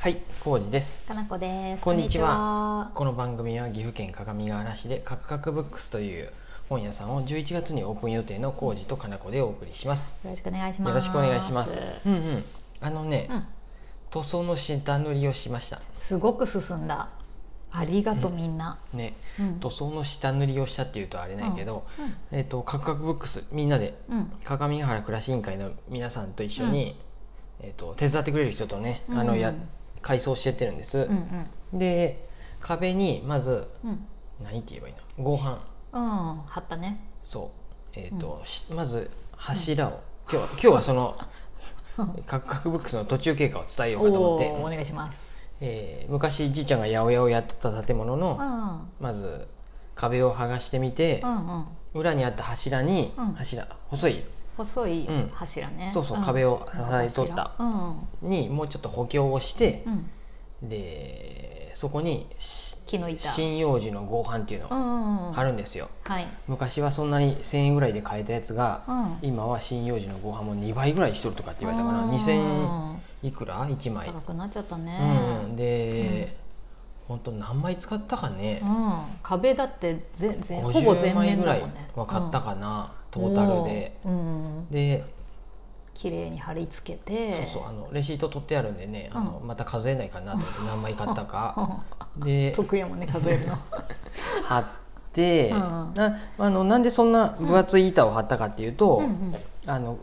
はい、浩二です。かなこです。こんにちはは。この番組は岐阜県各務原市でカクカクブックスという本屋さんを11月にオープン予定の浩二とかなこでお送りします。よろしくお願いします。よろしくお願いします。うんうん。あのね、うん、塗装の下塗りをしました。すごく進んだ。ありがとう、みんな。ね、うん塗装の下塗りをしたっていうとあれないけど、えっ、とカクカクブックスみんなでうん。うん。各務原暮らし委員会の皆さんと一緒に、えっ、と手伝ってくれる人とね、あのやうん改装してってるんです。うんで壁にまずうん。うん。何って言えばいいの？合板うん。貼ったね。そうえっ、と、しまず柱を、今日は今日はそのカクカクブックスの途中経過を伝えようかと思ってお願いします。えー昔じいちゃんが八百屋をやってた建物の、うん。まず壁を剥がしてみてう、んうん。裏にあった柱に、うん柱細い細いうん柱ね。そうそううん壁を支えとったうん。にもうちょっと補強をしてう、ん。でそこに。針葉樹の合板っていうのをうんうんうん。貼るんですよ、はい。昔はそんなに1000円ぐらいで買えたやつが、うん。今は針葉樹の合板も2倍ぐらいしとるとかって言われたかなうん2000いくら？1枚高くなっちゃったうんね。うんで、本当何枚使ったかねう、ん。壁だってぜぜほぼ50全枚ぐらい面だもんね。は買ったかな、トータルで。うん。うん。で綺麗に貼り付けそうて。そうあのレシート取ってあるんでね、あのうまた数えないかなと思って 何枚買ったか。で得意やもんね数えるの。貼って、うん。なあのなんでそんな分厚い板を貼ったかっていうと、うんうん。あの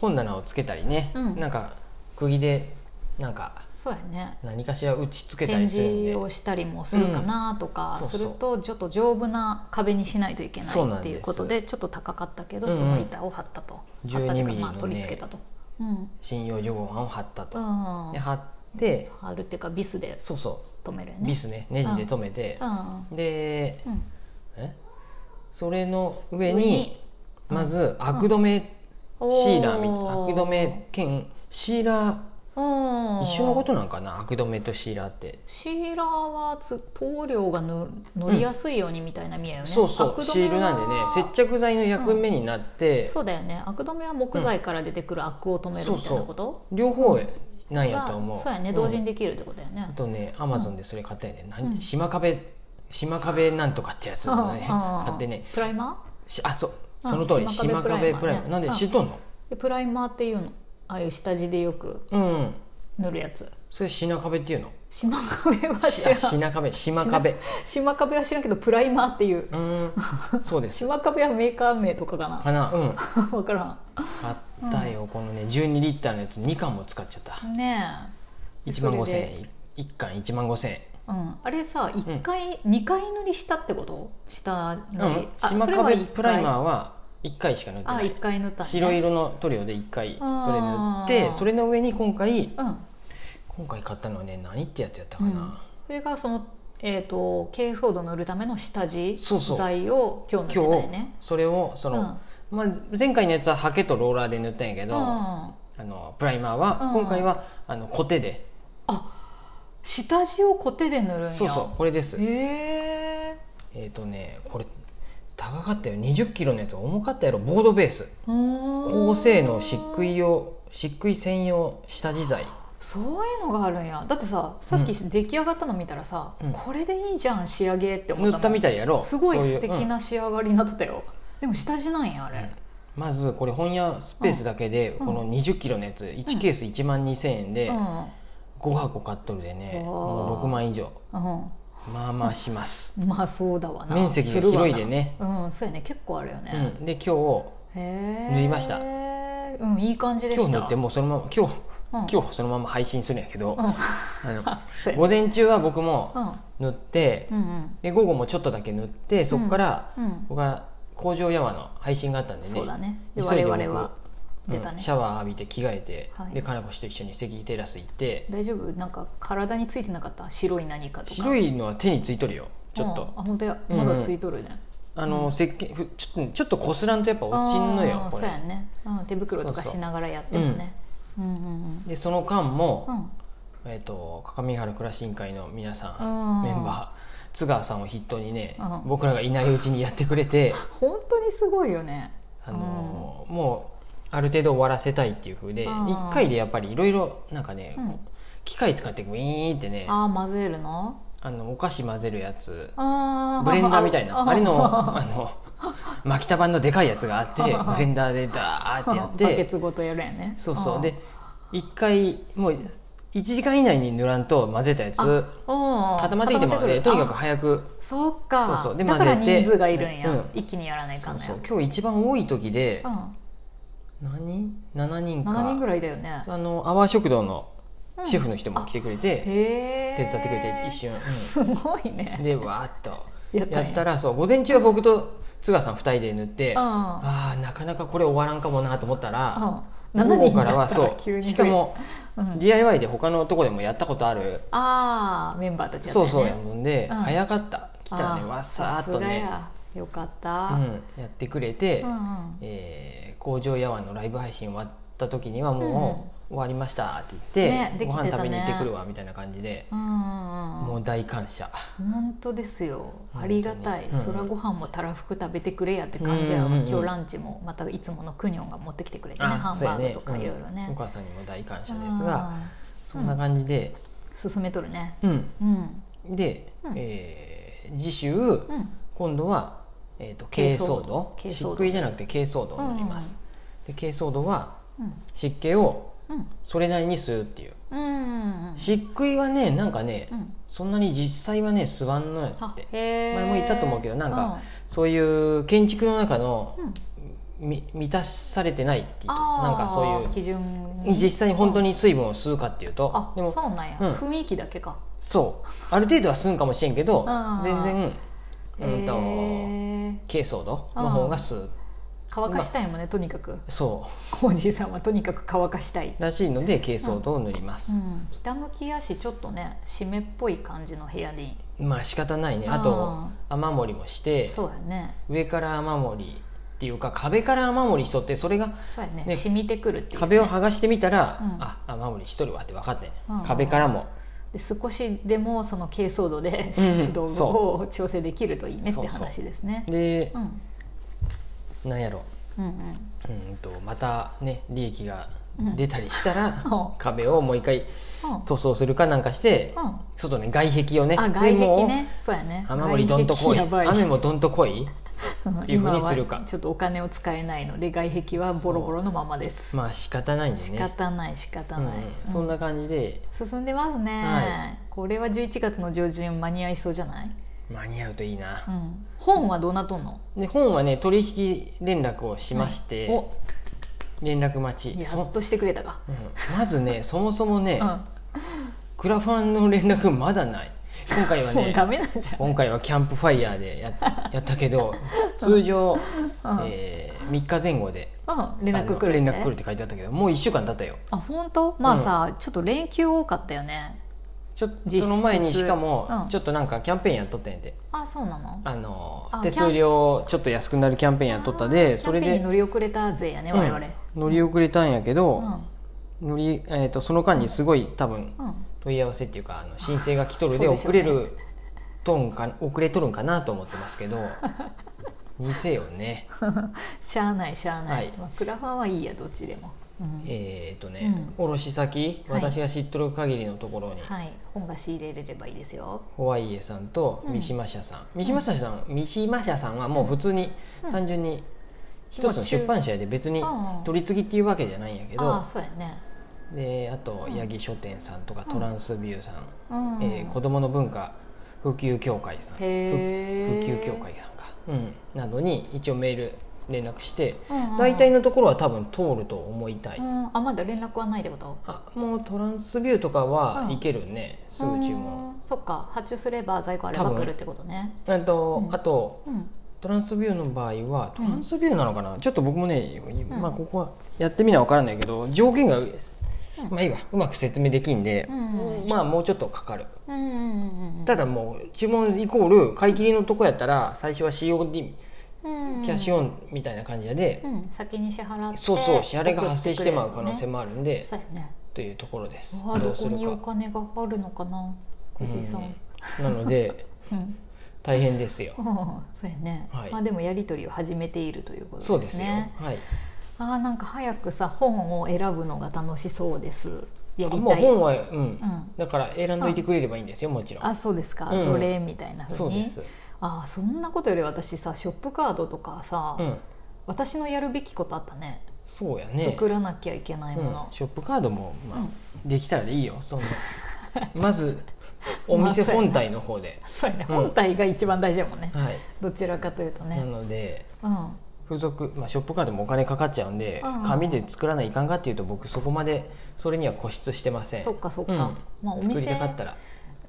本棚をつけたりね、うん。なんか釘でなんかそうやね。何かしら打ち付けた展りするんで。示をしたりもするかなとかするとちょっと丈夫な壁にしないといけないっていうことでちょっと高かったけどうんうん。その板を貼ったと。貼ったというか12まあミリのね取り付けたと。うん。針葉樹合板を貼ったと、うんで貼って貼るっていうかビスでそうそ留めるね。ビスねネジで留めて。う、ん。でうん。え？それの上にまずアク止めおシーラーみアク止め兼シーラうんー一緒のことなんかな？アク止めとシーラーって。シーラーはつ塗料が塗乗りやすいようにみたいな見えよね、そうそアク止めは。うシールなんでね接着剤の役目になって、そうだよねアク止めは木材から出てくるアクを止めるみたいなこと、両方なんやと思う。がそうやね。同時にできるってことだよね。あ、とねアマゾンでそれ買ったよね、何うん。島壁島壁なんとかってやつをね。うんうん買ってね。プライマしあそう。うん。その通り。島島壁壁プライマー、ねなんでうん。知っとんの？プライマーっていうの？ああいう下地でよくうん、うん、塗るやつ。それ品壁っていうの？島壁は知らん。し品壁島壁島壁は知らんけどプライマーっていう。うん。そうです。島壁はメーカー名とかかな。かな？うん。分からん。買ったよ、このね12リッターのやつ2缶も使っちゃった。ねえ。1万5000それで。円1缶1万5000円。うん、あれさ一回、二回塗りしたってこと？下塗り、うん。あ島それは一回壁プライマーは1回しか塗ってない。あ一回塗ったね白色の塗料で1回それ塗ってそれの上に今回うん。今回買ったのはね何ってやつやったかな、うん。それがそのえー、と珪藻土塗るための下地そうそう。材を今日塗ってたよね。それをその、まあ、前回のやつはハケとローラーで塗ったんやけど、うん。うんあのプライマーは、うん。今回はあのコテで。あ下地をコテで塗るんや。そうそうこれです。へええっ、とねこれ高かったよ。2 0キロのやつ。重かったやろ。ボードベース。高高性能漆喰用漆喰専用下地材。そういうのがあるんや。だってささっき出来上がったの見たらさ、うん。これでいいじゃん仕上げって思った塗ったみたいやろ。すごい素敵な仕上がりになってたよ、でも下地なんやあれ、うん。まずこれ本屋スペースだけでうん。この2 0キロのやつ。1ケース1万2000円でうん。5箱買っとるでね。もう6万以上。うまあまあします。ん、まあそうだわな。面積が広いでね。うんそうやね。結構あるようね、ん。で今へえ塗りました。うんいい感じでした。日今日塗ってもうそのまま今日うん。今日そのまま配信するんやけどうん。あの 午前中は僕もうん。塗ってうんうん。で午後もちょっとだけ塗ってそこからうん。僕は工場ヤワの配信があったんでね。そうだね。で我々は出たね。うんシャワー浴びて着替えて、はい。で金子氏と一緒に関テラス行って大丈夫？なんか体についてなかった？白い何かとか。白いのは手についとるよ。ちょっうん。とあ本当や。うんうん。まだついとるね、あの石鹸ふちょっとちょっとこすらんとやっぱ落ちんのよそうやね、うん、手袋とかしながらやってもね。うんうんでその間も、うん。えー、と各務原暮らし委員会の皆さん、うん。メンバー津川さんを筆頭にね、うん。僕らがいないうちにやってくれて、本当にすごいよね。あのーもうある程度終わらせたいっていうふうでうん。1回でやっぱりいろいろなんかね、うん。機械使ってウィーンってねああ混ぜるの？あのお菓子混ぜるやつ。あーブレンダーみたいな。あれのああの巻き束のでかいやつがあって ブレンダーでダーってやっ バケてツごとやるやね。そうそう。で一回もう1時間以内に塗らんと混ぜたやつ固固まってきてもねとにかく早く。そうか。そうそう。でだから混ぜて。人数がいるんや、うん。一気にやらないかそうんのや。そう。今日一番多い時でうん何？人 ?7 人か。7人ぐらいだよね。あの阿波食堂のシェフの人も来てくれて、手伝ってくれて一瞬、すごいね。うんでわーっと。やったらそう午前中は僕と津賀さん2人で塗って、うん。ああなかなかこれ終わらんかもなと思ったら、うん、7午後人からはそうしかも、うん、DIY で他のとこでもやったことある、ああメンバーたちそうそうやもんで、うん。早かった。来たらねわさーっとね。よかった、うん、やってくれて、うんうん。えー工場夜晚のライブ配信終わった時にはもう終わりましたって言って、ねご飯食べに行ってくるわみたいな感じで、うんうんもう大感謝。本当ですよ。ありがたい、うん。そらご飯もたらふく食べてくれやって感じやわ、うんうんうん今日ランチもまたいつものクニョンが持ってきてくれてねハンバーグとかうんいろいろね。お母さんにも大感謝ですが、そんな感じで、うん。進めとるね。うん。うん。で、うん。えー次週うん。今度は、えー、と珪藻土？珪藻土。漆喰じゃなくて珪藻土を塗ります、で珪藻土はうん。湿気をうん。それなりに吸うっていう。うんうん漆喰はねなんかね、うん。そんなに実際はね吸わんのやあって前も言ったと思うけどなんかそういう建築の中の満たされてないっていうなんかそういう基準に実際に本当に水分を吸うかっていうとあでもそうなんや、うん。雰囲気だけか。そう。ある程度は吸うんかもしれんけどうん。全然うんと珪藻土の方が吸う乾かしたいもんねとにかく。そおじいさんはとにかく乾かしたい、うらしいので珪藻土を塗ります、うん、北向きやしちょっとね湿っぽい感じの部屋でいいまあ仕方ないね。あと雨漏りもしてそうやね。上から雨漏りっていうか壁から雨漏りしとってそれがそうやね。ね染みてくるっていう、ね、壁を剥がしてみたら、うん。あ雨漏りしとるわって分かって、うん。壁からもで少しでもその珪藻土でうん。湿度そを調整できるといいねって話ですね。でうん。なんやろ。うんうん。うんとまたね利益がうん。出たりしたら、うん。壁をもう一回うん。塗装するかなんかして、うん。外ね外壁をね。あ外壁ね。そうやね。雨漏りどんと来い。雨もどんと来いいうふうにするか。今はちょっとお金を使えないので外壁はボロボロのままです。まあ仕方ないんで仕ね方ない仕方うんない、そんな感じで。進んでますね、はい。これは11月の上旬間に合いそうじゃない、間に合うといいな。う、ん、本はどうなっとんの？で本はね取引連絡をしまして、お。連絡待ち。そやっとしてくれたか、うん。まずねそもそもね、うん。クラファンの連絡まだない今回はね 今回はキャンプファイヤーでややったけど 通常、うん。え3日前後でうん、連絡来る連絡来るって書いてあったけどもう1週間経ったよ。あ本当？まあさ、ちょっと連休多かったよね。ちょその前にしかも、うん。ちょっとなんかキャンペーンやっとったんやて。あそうなの？あのあ手数料ちょっと安くなるキャンペーンやっとったでそれで乗り遅れたぜやね我々、うん乗り遅れたんやけど、うん。乗りえー、とその間にすごい多分うん問い合わせっていうかあの申請が来とるで遅れるとんか遅れとるんかなと思ってますけど にせよね。しゃあないしゃあない、はい。まあ、クラファンはいいやどっちでも、うん。えっ、とね、うん。卸先はい。私が知っとる限りのところに、はい。本が仕入れれればいいですよ。ホワイエさんとうん。三島社さん、三島社さん三島社さんはもう普通にうん。単純に一つの出版社やで別にうん。取り次ぎっていうわけじゃないんやけあどあそうやねであとうん。八木書店さんとかうん。トランスビューさん、うん。えー子どもの文化普及協会さん。普及協会さんか、うん、などに一応メール連絡してうんうん大体のところは多分通ると思いたい、うん。あまだ連絡はないってこと？あもうトランスビューとかはうん。いけるね、すぐ注文うん。そっか。発注すれば在庫あれば来るってことね。あと、うん。あとうん。トランスビューの場合はトうん。ランスビューなのかな、ちょっと僕もね、うん。まあ、ここはやってみな分からないけど条件が、うん。まあいいわ。うまく説明できんで、うん。まあもうちょっとかかる。ただもう注文イコール買い切りのとこやったら最初は COD うん。キャッシュオンみたいな感じやで、うん。先に支払ってそうそう支払いが発生してまう可能性ももあるんで、そうやね。というところです。どどうするこにおか、金があるのかな小じいさん。うん。なのでうん。大変ですよ。そうやね、はい。まあでもやり取りを始めているということですそうですよ。ねはいあーなんか早くさ本を選ぶのが楽しそうです。やりたい。もう本は、うん。うん。だから選んどいてくれればいいんですよもちろん。あそうですか、うん。どれみたいなふうにあそんなことより私さショップカードとかさ、うん、私のやるべきことあったね。そうやね。作らなきゃいけないもの。うん、、ショップカードも、まあうん。できたらでいいよそんな。まずお店本体の方で、そうやね、うん本体が一番大事だもんね、はい、どちらかというとなねのでうん付属、まあ、ショップカードもお金かかっちゃうんで、うんうん。紙で作らないかんかっていうと僕そこまでそれには固執してません。そっかそっか、うん。まあお作り店たかったら、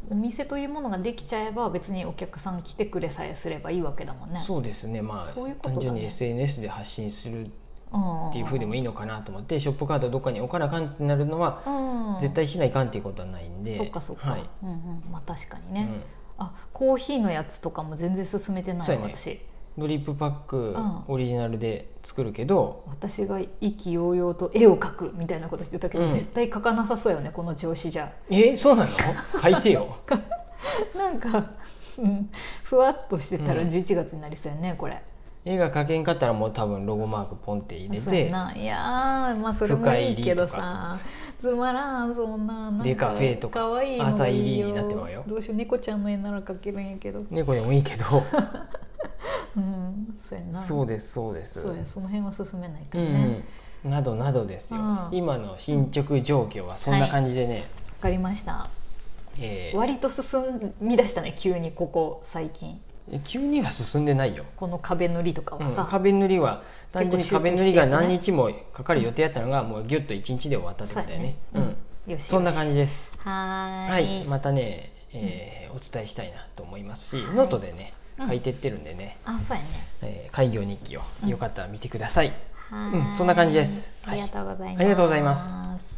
お店というものができちゃえば別にお客さん来てくれさえすればいいわけだもんね。そうですね。まあそういうことだね。単純に SNS で発信するうんっていうふうでもいいのかなと思ってショップカードどっかに置かなあかんってなるのは、うん。絶対しないかんっていうことはないんで。そっかそっか、はい。うんうん。まあ確かにね、うん。あコーヒーのやつとかも全然進めてないね。私ドリップパックうん。オリジナルで作るけど、私が意気揚々と絵を描くみたいなこと言ってたけど、うん。絶対描かなさそうよねこの調子じゃ。えそうなの？書いてよ。なんか、うん、ふわっとしてたらうん。11月になりそうやねこれ。絵が描けんかったらもう多分ロゴマークポンって入れてな。いやーまあそれもいいけどさ。つまらんそんななんかデカフェとか朝入りになってまうよ。どうしよう猫ちゃんの絵なら描けるんやけど。猫でもいいけど うん。そうやな。そうですそうです。そうや。その辺は進めないかうらね、ん、などなどですよ、うん。今の進捗状況はそんな感じでね、わかりました。えー。割と進み出したね急にここ最近。急には進んでないよ、この壁塗りとかうん。はさ、壁塗りは単純に壁塗りが何日もかかる予定やったのがもうギュッと1日で終わったってことだよね。そん。な感じじです。はい。い。またね、えーお伝えしたいなと思いますし、はいノートでねうん書いてってるんでね、あそうやね。えー開業日記を。うん。よかったら見てください、うんそんな感じです。ありがとうございます、ありがとうございます